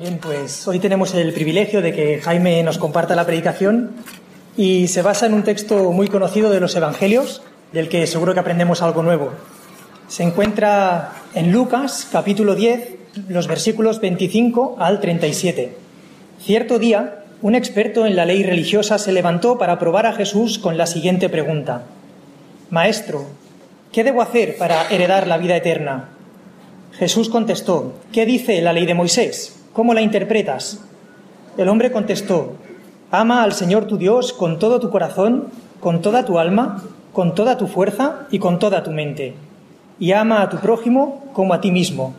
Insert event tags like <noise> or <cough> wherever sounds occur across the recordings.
Bien, pues hoy tenemos el privilegio de que Jaime nos comparta la predicación y se basa en un texto muy conocido de los Evangelios, del que seguro que aprendemos algo nuevo. Se encuentra en Lucas capítulo 10, los versículos 25 al 37. Cierto día, un experto en la ley religiosa se levantó para probar a Jesús con la siguiente pregunta. Maestro, ¿qué debo hacer para heredar la vida eterna? Jesús contestó, ¿qué dice la ley de Moisés? ¿Cómo la interpretas? El hombre contestó, Ama al Señor tu Dios con todo tu corazón, con toda tu alma, con toda tu fuerza y con toda tu mente. Y ama a tu prójimo como a ti mismo.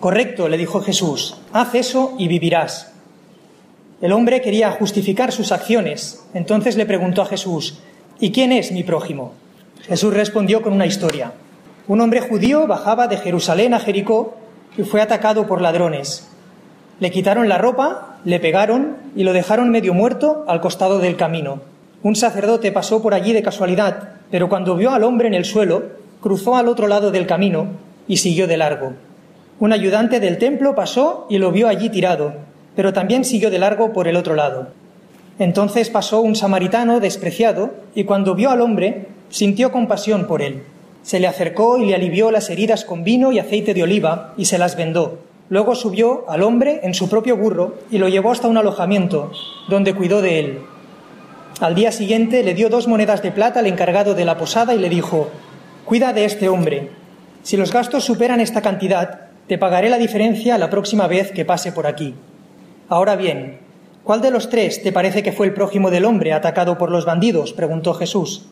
Correcto, le dijo Jesús, haz eso y vivirás. El hombre quería justificar sus acciones. Entonces le preguntó a Jesús, ¿y quién es mi prójimo? Jesús respondió con una historia. Un hombre judío bajaba de Jerusalén a Jericó y fue atacado por ladrones. Le quitaron la ropa, le pegaron y lo dejaron medio muerto al costado del camino. Un sacerdote pasó por allí de casualidad, pero cuando vio al hombre en el suelo, cruzó al otro lado del camino y siguió de largo. Un ayudante del templo pasó y lo vio allí tirado, pero también siguió de largo por el otro lado. Entonces pasó un samaritano despreciado y cuando vio al hombre, sintió compasión por él. Se le acercó y le alivió las heridas con vino y aceite de oliva y se las vendó. Luego subió al hombre en su propio burro y lo llevó hasta un alojamiento, donde cuidó de él. Al día siguiente le dio dos monedas de plata al encargado de la posada y le dijo, Cuida de este hombre. Si los gastos superan esta cantidad, te pagaré la diferencia la próxima vez que pase por aquí. Ahora bien, ¿cuál de los tres te parece que fue el prójimo del hombre atacado por los bandidos? preguntó Jesús.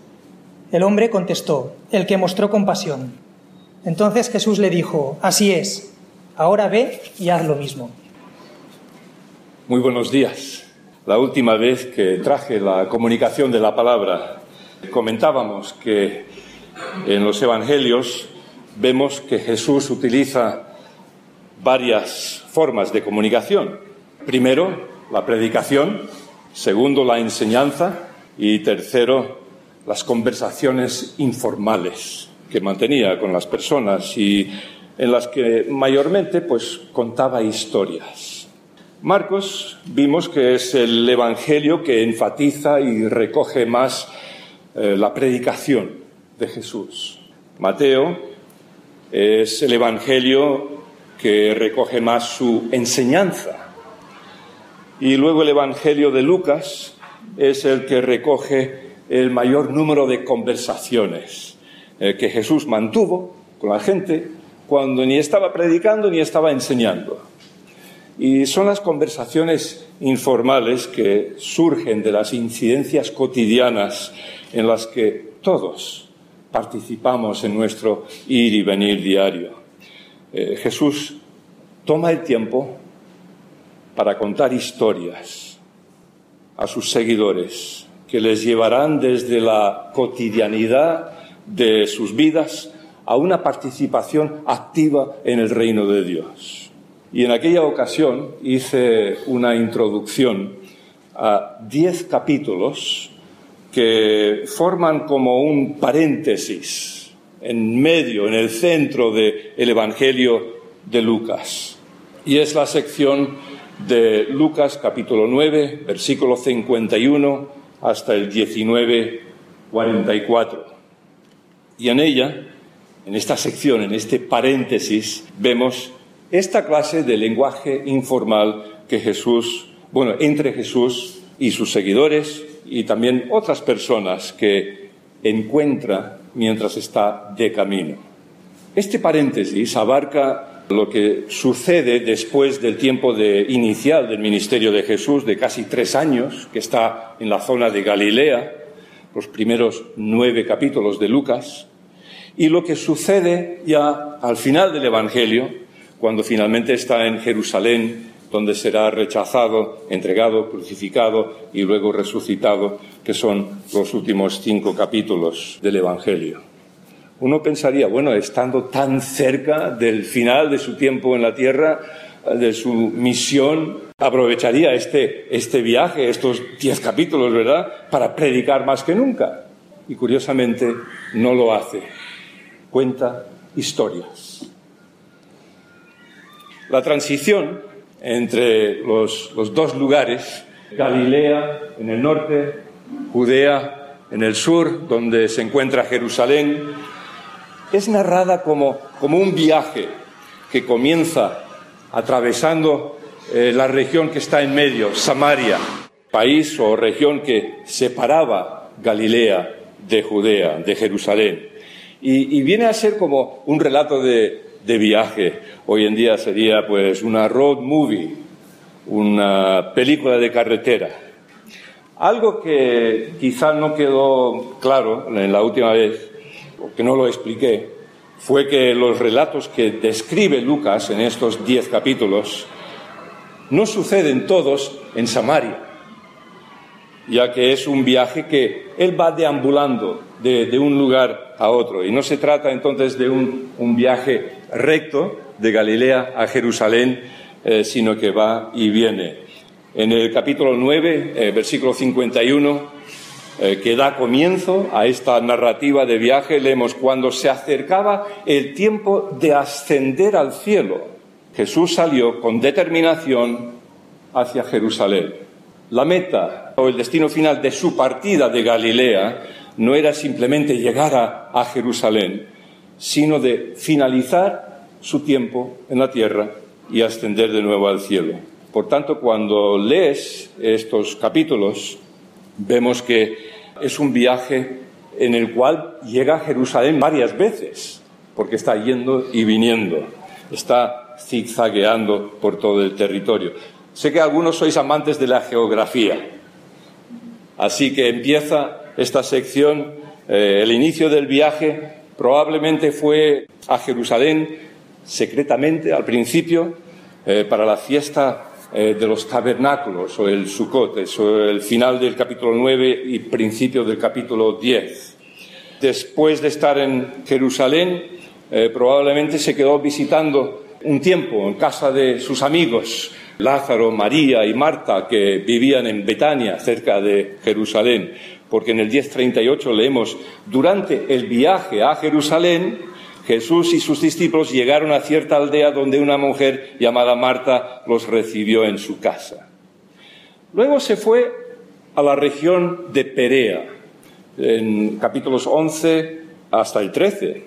El hombre contestó, el que mostró compasión. Entonces Jesús le dijo, Así es Ahora ve y haz lo mismo. Muy buenos días. La última vez que traje la comunicación de la palabra, comentábamos que en los Evangelios vemos que Jesús utiliza varias formas de comunicación. Primero, la predicación. Segundo, la enseñanza. Y tercero, las conversaciones informales que mantenía con las personas y en las que mayormente pues contaba historias. Marcos vimos que es el evangelio que enfatiza y recoge más eh, la predicación de Jesús. Mateo es el evangelio que recoge más su enseñanza. Y luego el evangelio de Lucas es el que recoge el mayor número de conversaciones eh, que Jesús mantuvo con la gente cuando ni estaba predicando ni estaba enseñando. Y son las conversaciones informales que surgen de las incidencias cotidianas en las que todos participamos en nuestro ir y venir diario. Eh, Jesús toma el tiempo para contar historias a sus seguidores que les llevarán desde la cotidianidad de sus vidas a una participación activa en el reino de Dios. Y en aquella ocasión hice una introducción a diez capítulos que forman como un paréntesis en medio, en el centro del Evangelio de Lucas. Y es la sección de Lucas capítulo 9, versículo 51 hasta el 19, 44. Y en ella en esta sección, en este paréntesis, vemos esta clase de lenguaje informal que Jesús, bueno, entre Jesús y sus seguidores y también otras personas que encuentra mientras está de camino. Este paréntesis abarca lo que sucede después del tiempo inicial del ministerio de Jesús, de casi tres años, que está en la zona de Galilea, los primeros nueve capítulos de Lucas, y lo que sucede ya al final del Evangelio, cuando finalmente está en Jerusalén, donde será rechazado, entregado, crucificado y luego resucitado, que son los últimos cinco capítulos del Evangelio. Uno pensaría, bueno, estando tan cerca del final de su tiempo en la tierra, de su misión, aprovecharía este, este viaje, estos diez capítulos, ¿verdad?, para predicar más que nunca. Y curiosamente no lo hace cuenta historias. La transición entre los, dos lugares, Galilea en el norte, Judea en el sur, donde se encuentra Jerusalén, es narrada como, como un viaje que comienza atravesando eh, la región que está en medio, Samaria, país o región que separaba Galilea de Judea, de Jerusalén. Y, viene a ser como un relato de, de, viaje. Hoy en día sería pues una road movie, una película de carretera. Algo que quizá no quedó claro en la última vez, o que no lo expliqué, fue que los relatos que describe Lucas en estos diez capítulos no suceden todos en Samaria, ya que es un viaje que él va deambulando de, un lugar a otro. Y no se trata entonces de un, viaje recto de Galilea a Jerusalén, eh, sino que va y viene. En el capítulo 9, eh, versículo 51, eh, que da comienzo a esta narrativa de viaje, leemos, cuando se acercaba el tiempo de ascender al cielo, Jesús salió con determinación hacia Jerusalén. La meta o el destino final de su partida de Galilea no era simplemente llegar a, Jerusalén, sino de finalizar su tiempo en la tierra y ascender de nuevo al cielo. Por tanto, cuando lees estos capítulos, vemos que es un viaje en el cual llega a Jerusalén varias veces, porque está yendo y viniendo, está zigzagueando por todo el territorio. Sé que algunos sois amantes de la geografía, así que empieza esta sección, eh, el inicio del viaje probablemente fue a Jerusalén secretamente al principio eh, para la fiesta eh, de los tabernáculos o el Sukkot, eso el final del capítulo 9 y principio del capítulo 10. Después de estar en Jerusalén, probablemente se quedó visitando un tiempo en casa de sus amigos, Lázaro, María y Marta, que vivían en Betania, cerca de Jerusalén, porque en el 1038 leemos, durante el viaje a Jerusalén, Jesús y sus discípulos llegaron a cierta aldea donde una mujer llamada Marta los recibió en su casa. Luego se fue a la región de Perea, en capítulos 11 hasta el 13.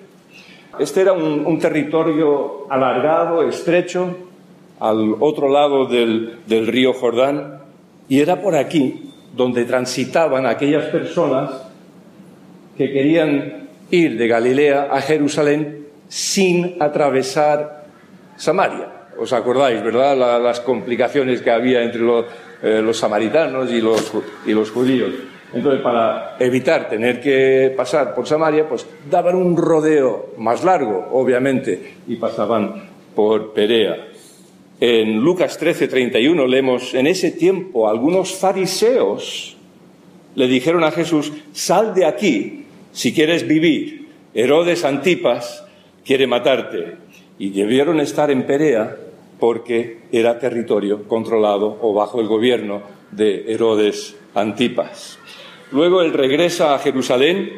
Este era un, un territorio alargado, estrecho, al otro lado del, río Jordán, y era por aquí donde transitaban aquellas personas que querían ir de Galilea a Jerusalén sin atravesar Samaria. ¿Os acordáis, verdad? las complicaciones que había entre eh, los, samaritanos y los, y los judíos. Entonces, para evitar tener que pasar por Samaria, pues daban un rodeo más largo, obviamente, y pasaban por Perea. En Lucas 13, 31 leemos, en ese tiempo algunos fariseos le dijeron a Jesús, sal de aquí si quieres vivir. Herodes Antipas quiere matarte. Y debieron estar en Perea porque era territorio controlado o bajo el gobierno de Herodes Antipas. Luego él regresa a Jerusalén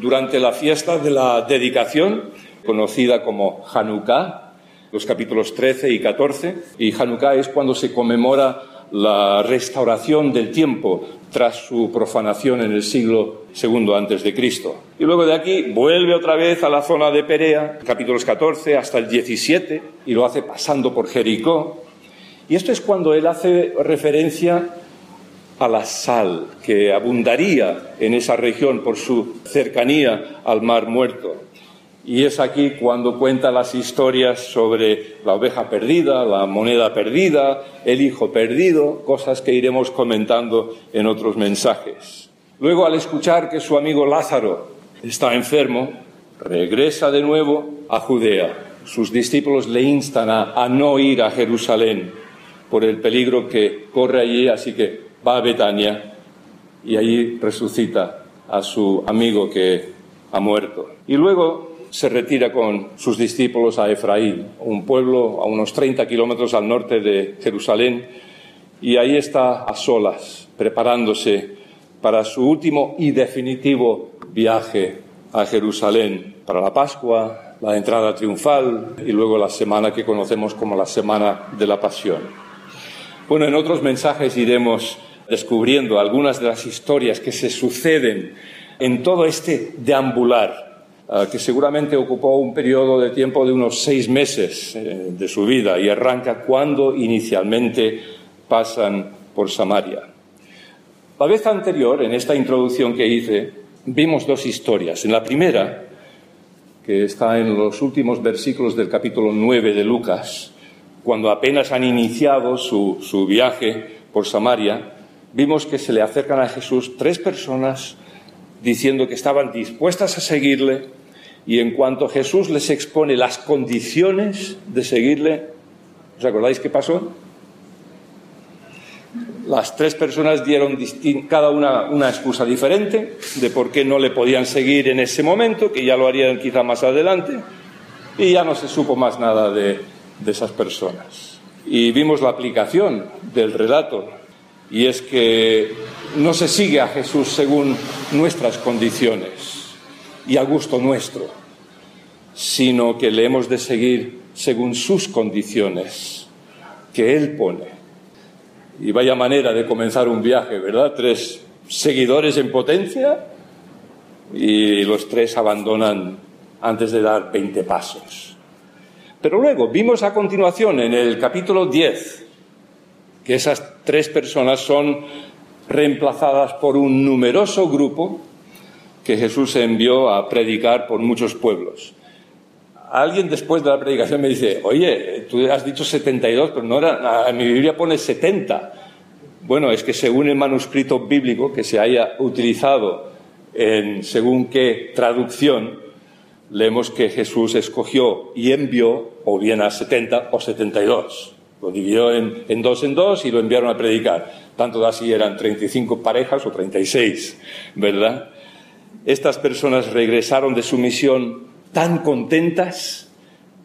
durante la fiesta de la dedicación, conocida como Hanukkah, los capítulos 13 y 14, y Hanukkah es cuando se conmemora la restauración del tiempo tras su profanación en el siglo II antes de Cristo. Y luego de aquí vuelve otra vez a la zona de Perea, capítulos 14 hasta el 17, y lo hace pasando por Jericó. Y esto es cuando él hace referencia a la sal que abundaría en esa región por su cercanía al Mar Muerto. Y es aquí cuando cuenta las historias sobre la oveja perdida, la moneda perdida, el hijo perdido, cosas que iremos comentando en otros mensajes. Luego, al escuchar que su amigo Lázaro está enfermo, regresa de nuevo a Judea. Sus discípulos le instan a, no ir a Jerusalén por el peligro que corre allí, así que va a Betania y allí resucita a su amigo que ha muerto. Y luego se retira con sus discípulos a Efraín, un pueblo a unos 30 kilómetros al norte de Jerusalén, y ahí está a solas, preparándose para su último y definitivo viaje a Jerusalén, para la Pascua, la entrada triunfal y luego la semana que conocemos como la Semana de la Pasión. Bueno, en otros mensajes iremos descubriendo algunas de las historias que se suceden en todo este deambular, que seguramente ocupó un periodo de tiempo de unos seis meses eh, de su vida y arranca cuando inicialmente pasan por Samaria. La vez anterior, en esta introducción que hice, vimos dos historias. En la primera, que está en los últimos versículos del capítulo 9 de Lucas, cuando apenas han iniciado su, su viaje por Samaria, vimos que se le acercan a Jesús tres personas diciendo que estaban dispuestas a seguirle y en cuanto Jesús les expone las condiciones de seguirle, ¿os acordáis qué pasó? Las tres personas dieron cada una una excusa diferente de por qué no le podían seguir en ese momento, que ya lo harían quizá más adelante, y ya no se supo más nada de, de esas personas. Y vimos la aplicación del relato, y es que no se sigue a Jesús según nuestras condiciones y a gusto nuestro, sino que le hemos de seguir según sus condiciones que Él pone. Y vaya manera de comenzar un viaje, ¿verdad? Tres seguidores en potencia y los tres abandonan antes de dar 20 pasos. Pero luego vimos a continuación en el capítulo 10 que esas tres personas son reemplazadas por un numeroso grupo que Jesús envió a predicar por muchos pueblos. Alguien después de la predicación me dice, oye, tú has dicho 72, pero no era, en mi Biblia pone 70. Bueno, es que según el manuscrito bíblico que se haya utilizado en según qué traducción, leemos que Jesús escogió y envió o bien a 70 o 72. Lo dividió en, en, dos en dos y lo enviaron a predicar. Tanto así eran 35 parejas o 36, ¿verdad? Estas personas regresaron de su misión tan contentas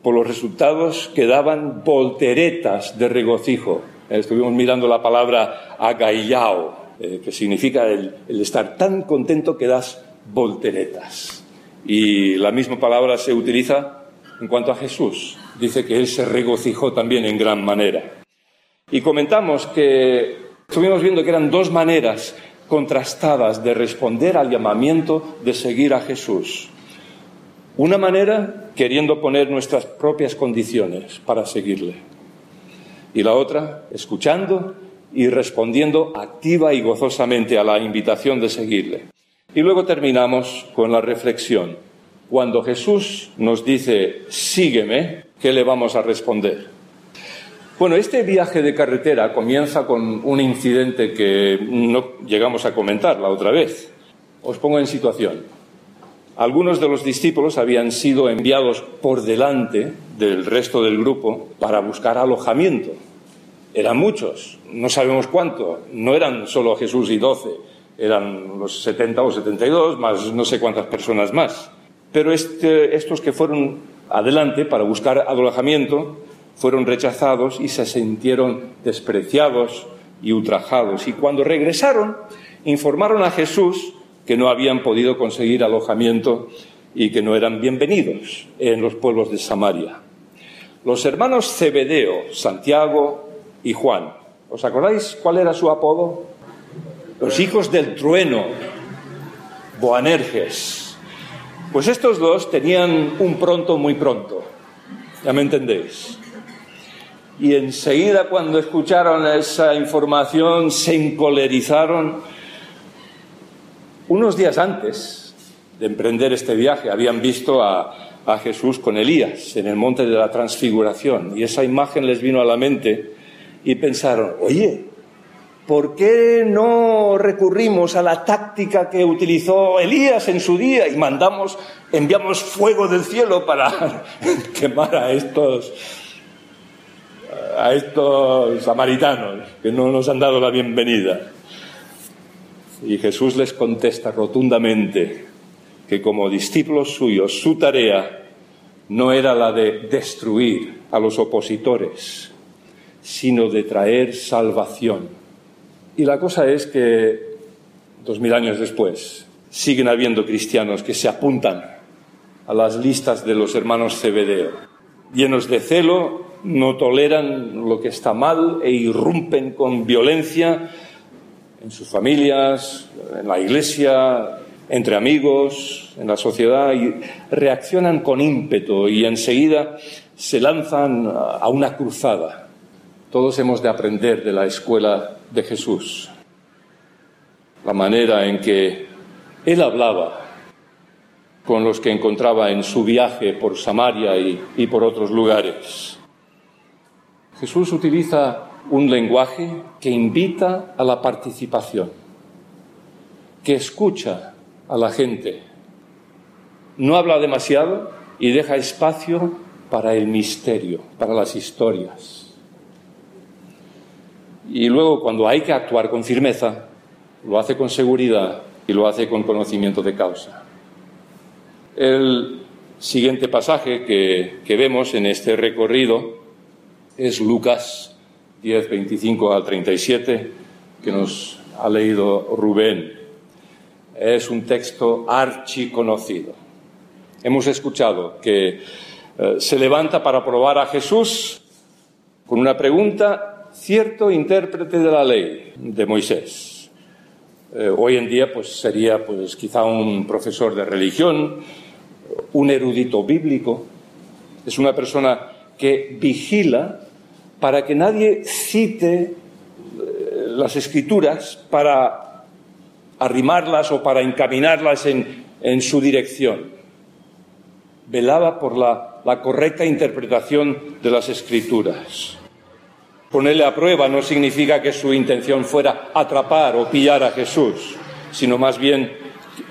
por los resultados que daban volteretas de regocijo. Estuvimos mirando la palabra agaillao, eh, que significa el estar tan contento que das volteretas. Y la misma palabra se utiliza en cuanto a Jesús dice que él se regocijó también en gran manera. Y comentamos que estuvimos viendo que eran dos maneras contrastadas de responder al llamamiento de seguir a Jesús. Una manera queriendo poner nuestras propias condiciones para seguirle. Y la otra escuchando y respondiendo activa y gozosamente a la invitación de seguirle. Y luego terminamos con la reflexión. Cuando Jesús nos dice, sígueme, ¿qué le vamos a responder? Bueno, este viaje de carretera comienza con un incidente que no llegamos a comentar la otra vez. Os pongo en situación. Algunos de los discípulos habían sido enviados por delante del resto del grupo para buscar alojamiento. Eran muchos, no sabemos cuánto, no eran solo Jesús y doce, eran los 70 o 72, más no sé cuántas personas más. Pero este, estos que fueron adelante para buscar alojamiento, fueron rechazados y se sintieron despreciados y ultrajados. Y cuando regresaron, informaron a Jesús que no habían podido conseguir alojamiento y que no eran bienvenidos en los pueblos de Samaria. Los hermanos Cebedeo, Santiago y Juan, ¿os acordáis cuál era su apodo? Los hijos del trueno, Boanerges, pues estos dos tenían un pronto muy pronto, ya me entendéis. Y enseguida cuando escucharon esa información se encolerizaron. Unos días antes de emprender este viaje habían visto a, a Jesús con Elías en el monte de la transfiguración y esa imagen les vino a la mente y pensaron, oye, ¿Por qué no recurrimos a la táctica que utilizó Elías en su día y mandamos, enviamos fuego del cielo para <laughs> quemar a estos, a estos samaritanos que no nos han dado la bienvenida? Y Jesús les contesta rotundamente que como discípulos suyos su tarea no era la de destruir a los opositores, sino de traer salvación y la cosa es que, dos mil años después, siguen habiendo cristianos que se apuntan a las listas de los hermanos Cebedeo, llenos de celo no toleran lo que está mal e irrumpen con violencia en sus familias, en la iglesia, entre amigos, en la sociedad, y reaccionan con ímpetu y enseguida se lanzan a una cruzada. Todos hemos de aprender de la escuela de Jesús, la manera en que Él hablaba con los que encontraba en su viaje por Samaria y, por otros lugares. Jesús utiliza un lenguaje que invita a la participación, que escucha a la gente. No habla demasiado y deja espacio para el misterio, para las historias. Y luego, cuando hay que actuar con firmeza, lo hace con seguridad y lo hace con conocimiento de causa. El siguiente pasaje que, vemos en este recorrido es Lucas 10, 25 al 37, que nos ha leído Rubén. Es un texto archiconocido. Hemos escuchado que eh, se levanta para probar a Jesús con una pregunta, cierto intérprete de la ley de Moisés. Eh, hoy en día pues sería pues quizá un profesor de religión, un erudito bíblico, es una persona que vigila para que nadie cite eh, las escrituras para arrimarlas o para encaminarlas en, su dirección. Velaba por la, la correcta interpretación de las escrituras. Ponerle a prueba no significa que su intención fuera atrapar o pillar a Jesús, sino más bien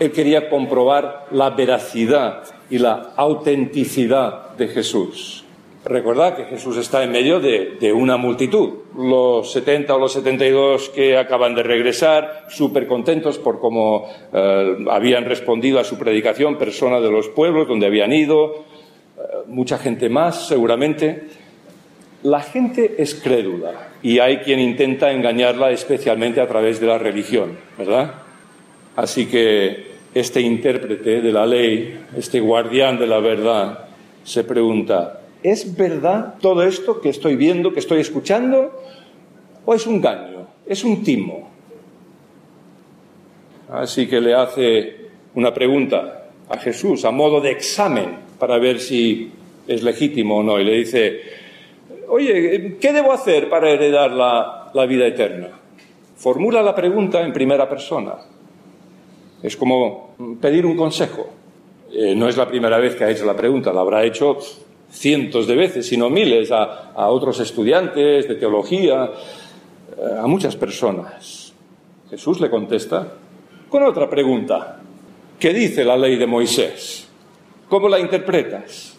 él quería comprobar la veracidad y la autenticidad de Jesús. Recordad que Jesús está en medio de, una multitud. Los 70 o los 72 que acaban de regresar, súper contentos por cómo eh, habían respondido a su predicación, personas de los pueblos donde habían ido, eh, mucha gente más seguramente. La gente es crédula y hay quien intenta engañarla especialmente a través de la religión, ¿verdad? Así que este intérprete de la ley, este guardián de la verdad, se pregunta, ¿es verdad todo esto que estoy viendo, que estoy escuchando? ¿O es un engaño? ¿Es un timo? Así que le hace una pregunta a Jesús a modo de examen para ver si es legítimo o no. Y le dice, oye, ¿qué debo hacer para heredar la, la vida eterna? Formula la pregunta en primera persona. Es como pedir un consejo. Eh, no es la primera vez que ha hecho la pregunta, la habrá hecho cientos de veces, sino miles, a, otros estudiantes de teología, eh, a muchas personas. Jesús le contesta con otra pregunta. ¿Qué dice la ley de Moisés? ¿Cómo la interpretas?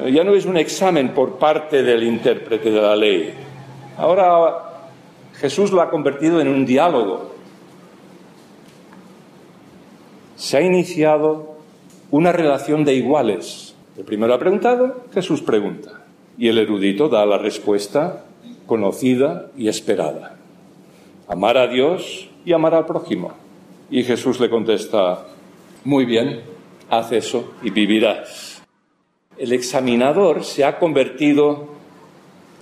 Eh, ya no es un examen por parte del intérprete de la ley. Ahora Jesús lo ha convertido en un diálogo se ha iniciado una relación de iguales. El primero ha preguntado, Jesús pregunta. Y el erudito da la respuesta conocida y esperada. Amar a Dios y amar al prójimo. Y Jesús le contesta, muy bien, haz eso y vivirás. El examinador se ha convertido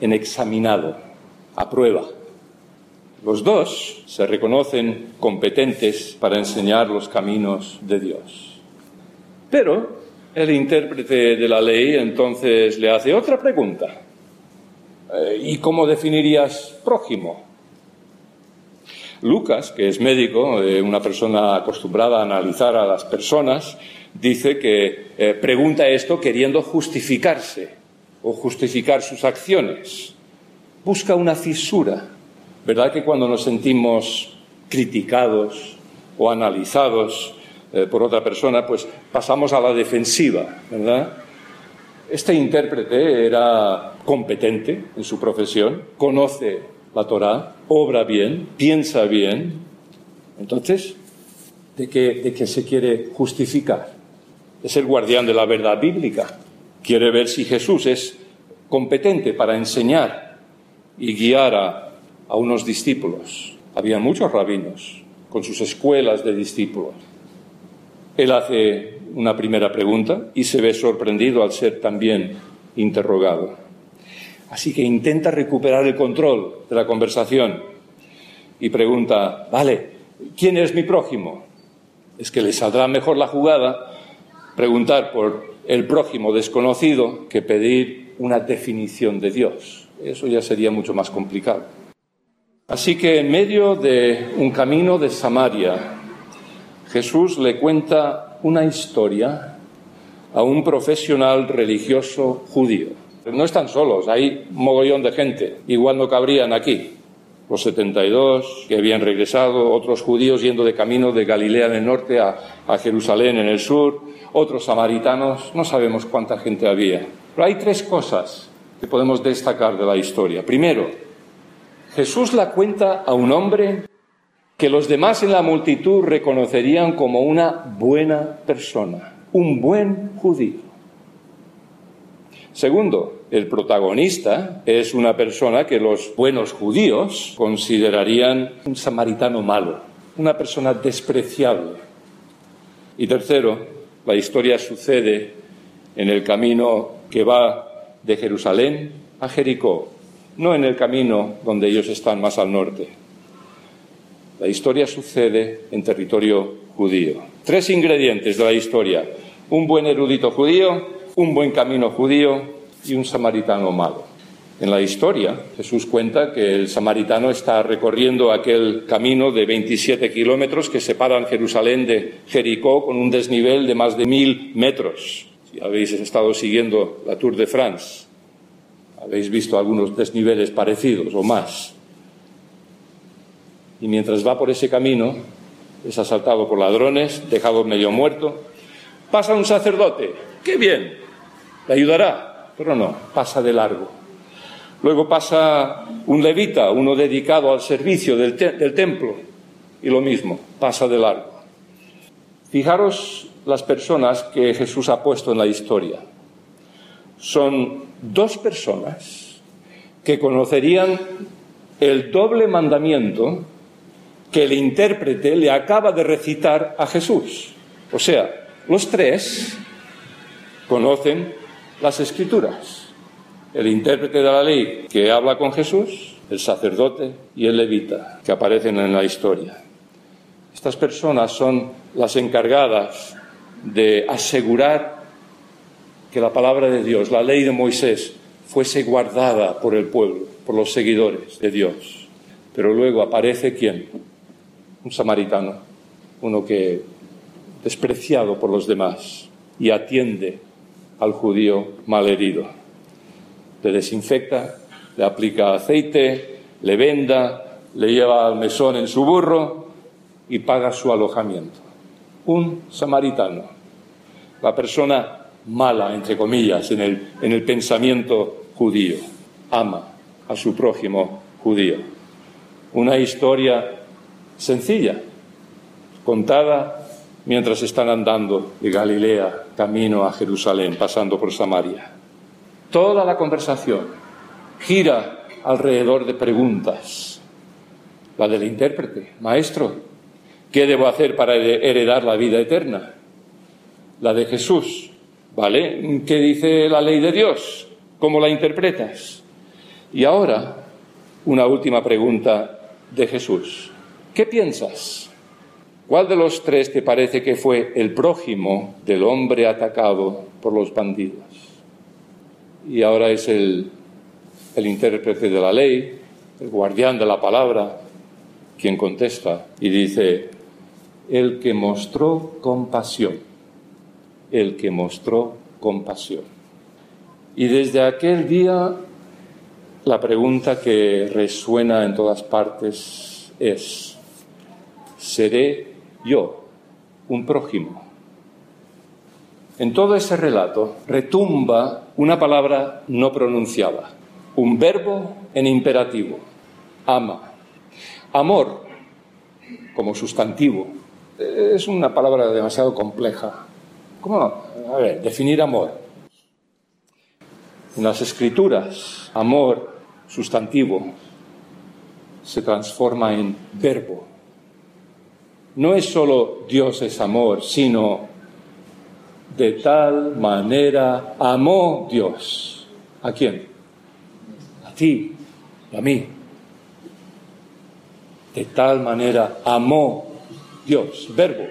en examinado, a prueba. Los dos se reconocen competentes para enseñar los caminos de Dios. Pero el intérprete de la ley entonces le hace otra pregunta. Eh, ¿Y cómo definirías prójimo? Lucas, que es médico, eh, una persona acostumbrada a analizar a las personas, dice que eh, pregunta esto queriendo justificarse o justificar sus acciones. Busca una fisura ¿Verdad que cuando nos sentimos criticados o analizados eh, por otra persona, pues pasamos a la defensiva, ¿verdad? Este intérprete era competente en su profesión, conoce la Torá, obra bien, piensa bien. Entonces, ¿de qué, ¿de qué se quiere justificar? Es el guardián de la verdad bíblica. Quiere ver si Jesús es competente para enseñar y guiar a unos discípulos. Había muchos rabinos con sus escuelas de discípulos. Él hace una primera pregunta y se ve sorprendido al ser también interrogado. Así que intenta recuperar el control de la conversación y pregunta, vale, ¿quién es mi prójimo? Es que le saldrá mejor la jugada preguntar por el prójimo desconocido que pedir una definición de Dios. Eso ya sería mucho más complicado. Así que en medio de un camino de Samaria, Jesús le cuenta una historia a un profesional religioso judío. No están solos, hay mogollón de gente, igual no cabrían aquí. Los 72 que habían regresado, otros judíos yendo de camino de Galilea en el norte a, a Jerusalén en el sur, otros samaritanos, no sabemos cuánta gente había. Pero hay tres cosas que podemos destacar de la historia. Primero, Jesús la cuenta a un hombre que los demás en la multitud reconocerían como una buena persona, un buen judío. Segundo, el protagonista es una persona que los buenos judíos considerarían un samaritano malo, una persona despreciable. Y tercero, la historia sucede en el camino que va de Jerusalén a Jericó, no en el camino donde ellos están más al norte. La historia sucede en territorio judío. Tres ingredientes de la historia. Un buen erudito judío, un buen camino judío y un samaritano malo. En la historia, Jesús cuenta que el samaritano está recorriendo aquel camino de 27 kilómetros que separan Jerusalén de Jericó con un desnivel de más de mil metros. Si habéis estado siguiendo la Tour de France, habéis visto algunos desniveles parecidos o más. Y mientras va por ese camino, es asaltado por ladrones, dejado medio muerto. Pasa un sacerdote, qué bien, le ayudará, pero no, pasa de largo. Luego pasa un levita, uno dedicado al servicio del, te del templo, y lo mismo, pasa de largo. Fijaros las personas que Jesús ha puesto en la historia. Son dos personas que conocerían el doble mandamiento que el intérprete le acaba de recitar a Jesús. O sea, los tres conocen las escrituras. El intérprete de la ley que habla con Jesús, el sacerdote y el levita que aparecen en la historia. Estas personas son las encargadas de asegurar que la palabra de Dios, la ley de Moisés, fuese guardada por el pueblo, por los seguidores de Dios. Pero luego aparece quién? Un samaritano, uno que despreciado por los demás y atiende al judío malherido. Le desinfecta, le aplica aceite, le venda, le lleva al mesón en su burro y paga su alojamiento. Un samaritano, la persona mala, entre comillas, en el, en el pensamiento judío, ama a su prójimo judío. Una historia sencilla, contada mientras están andando de Galilea camino a Jerusalén, pasando por Samaria. Toda la conversación gira alrededor de preguntas. La del intérprete, maestro, ¿qué debo hacer para heredar la vida eterna? La de Jesús, ¿vale? ¿Qué dice la ley de Dios? ¿Cómo la interpretas? Y ahora, una última pregunta de Jesús. ¿Qué piensas? ¿Cuál de los tres te parece que fue el prójimo del hombre atacado por los bandidos? Y ahora es el, el intérprete de la ley, el guardián de la palabra, quien contesta y dice, el que mostró compasión, el que mostró compasión. Y desde aquel día la pregunta que resuena en todas partes es, ¿seré yo un prójimo? En todo ese relato retumba una palabra no pronunciada, un verbo en imperativo, ama. Amor, como sustantivo, es una palabra demasiado compleja. ¿Cómo? A ver, definir amor. En las escrituras, amor, sustantivo, se transforma en verbo. No es solo Dios es amor, sino de tal manera amó Dios. ¿A quién? ti y a mí. De tal manera amó Dios, verbo.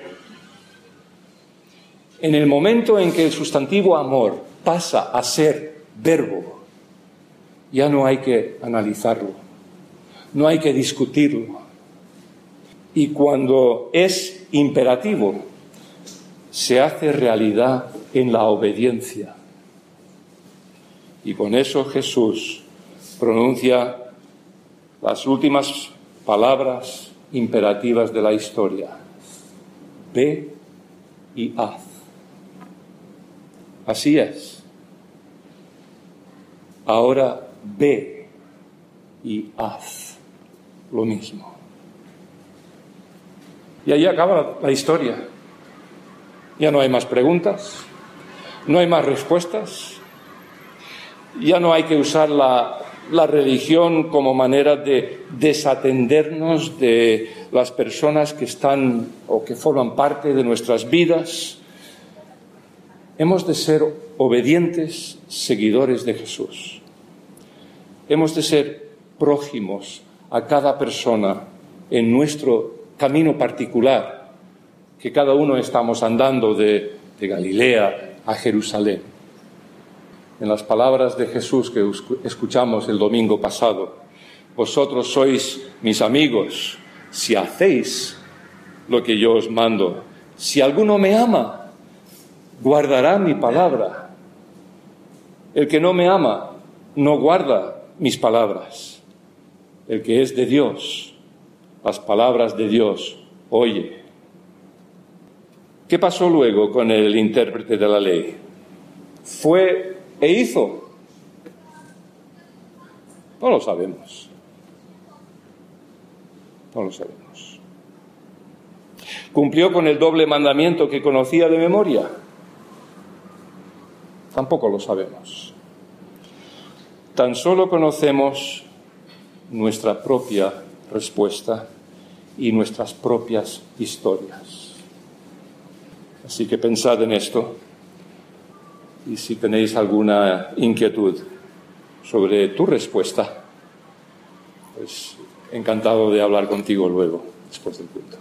En el momento en que el sustantivo amor pasa a ser verbo, ya no hay que analizarlo, no hay que discutirlo. Y cuando es imperativo, se hace realidad en la obediencia. Y con eso Jesús pronuncia las últimas palabras imperativas de la historia. Ve y haz. Así es. Ahora ve y haz lo mismo. Y ahí acaba la historia. Ya no hay más preguntas, no hay más respuestas, ya no hay que usar la, religión como manera de desatendernos de las personas que están o que forman parte de nuestras vidas. Hemos de ser obedientes seguidores de Jesús. Hemos de ser prójimos a cada persona en nuestro camino particular, que cada uno estamos andando de, Galilea a Jerusalén en las palabras de Jesús que escuchamos el domingo pasado. Vosotros sois mis amigos si hacéis lo que yo os mando. Si alguno me ama, guardará mi palabra. El que no me ama, no guarda mis palabras. El que es de Dios, las palabras de Dios, oye. ¿Qué pasó luego con el intérprete de la ley? Fue e hizo? No lo sabemos. No lo sabemos. ¿Cumplió con el doble mandamiento que conocía de memoria? Tampoco lo sabemos. Tan solo conocemos nuestra propia respuesta y nuestras propias historias. Así que pensad en esto y si tenéis alguna inquietud sobre tu respuesta, pues encantado de hablar contigo luego, después del culto.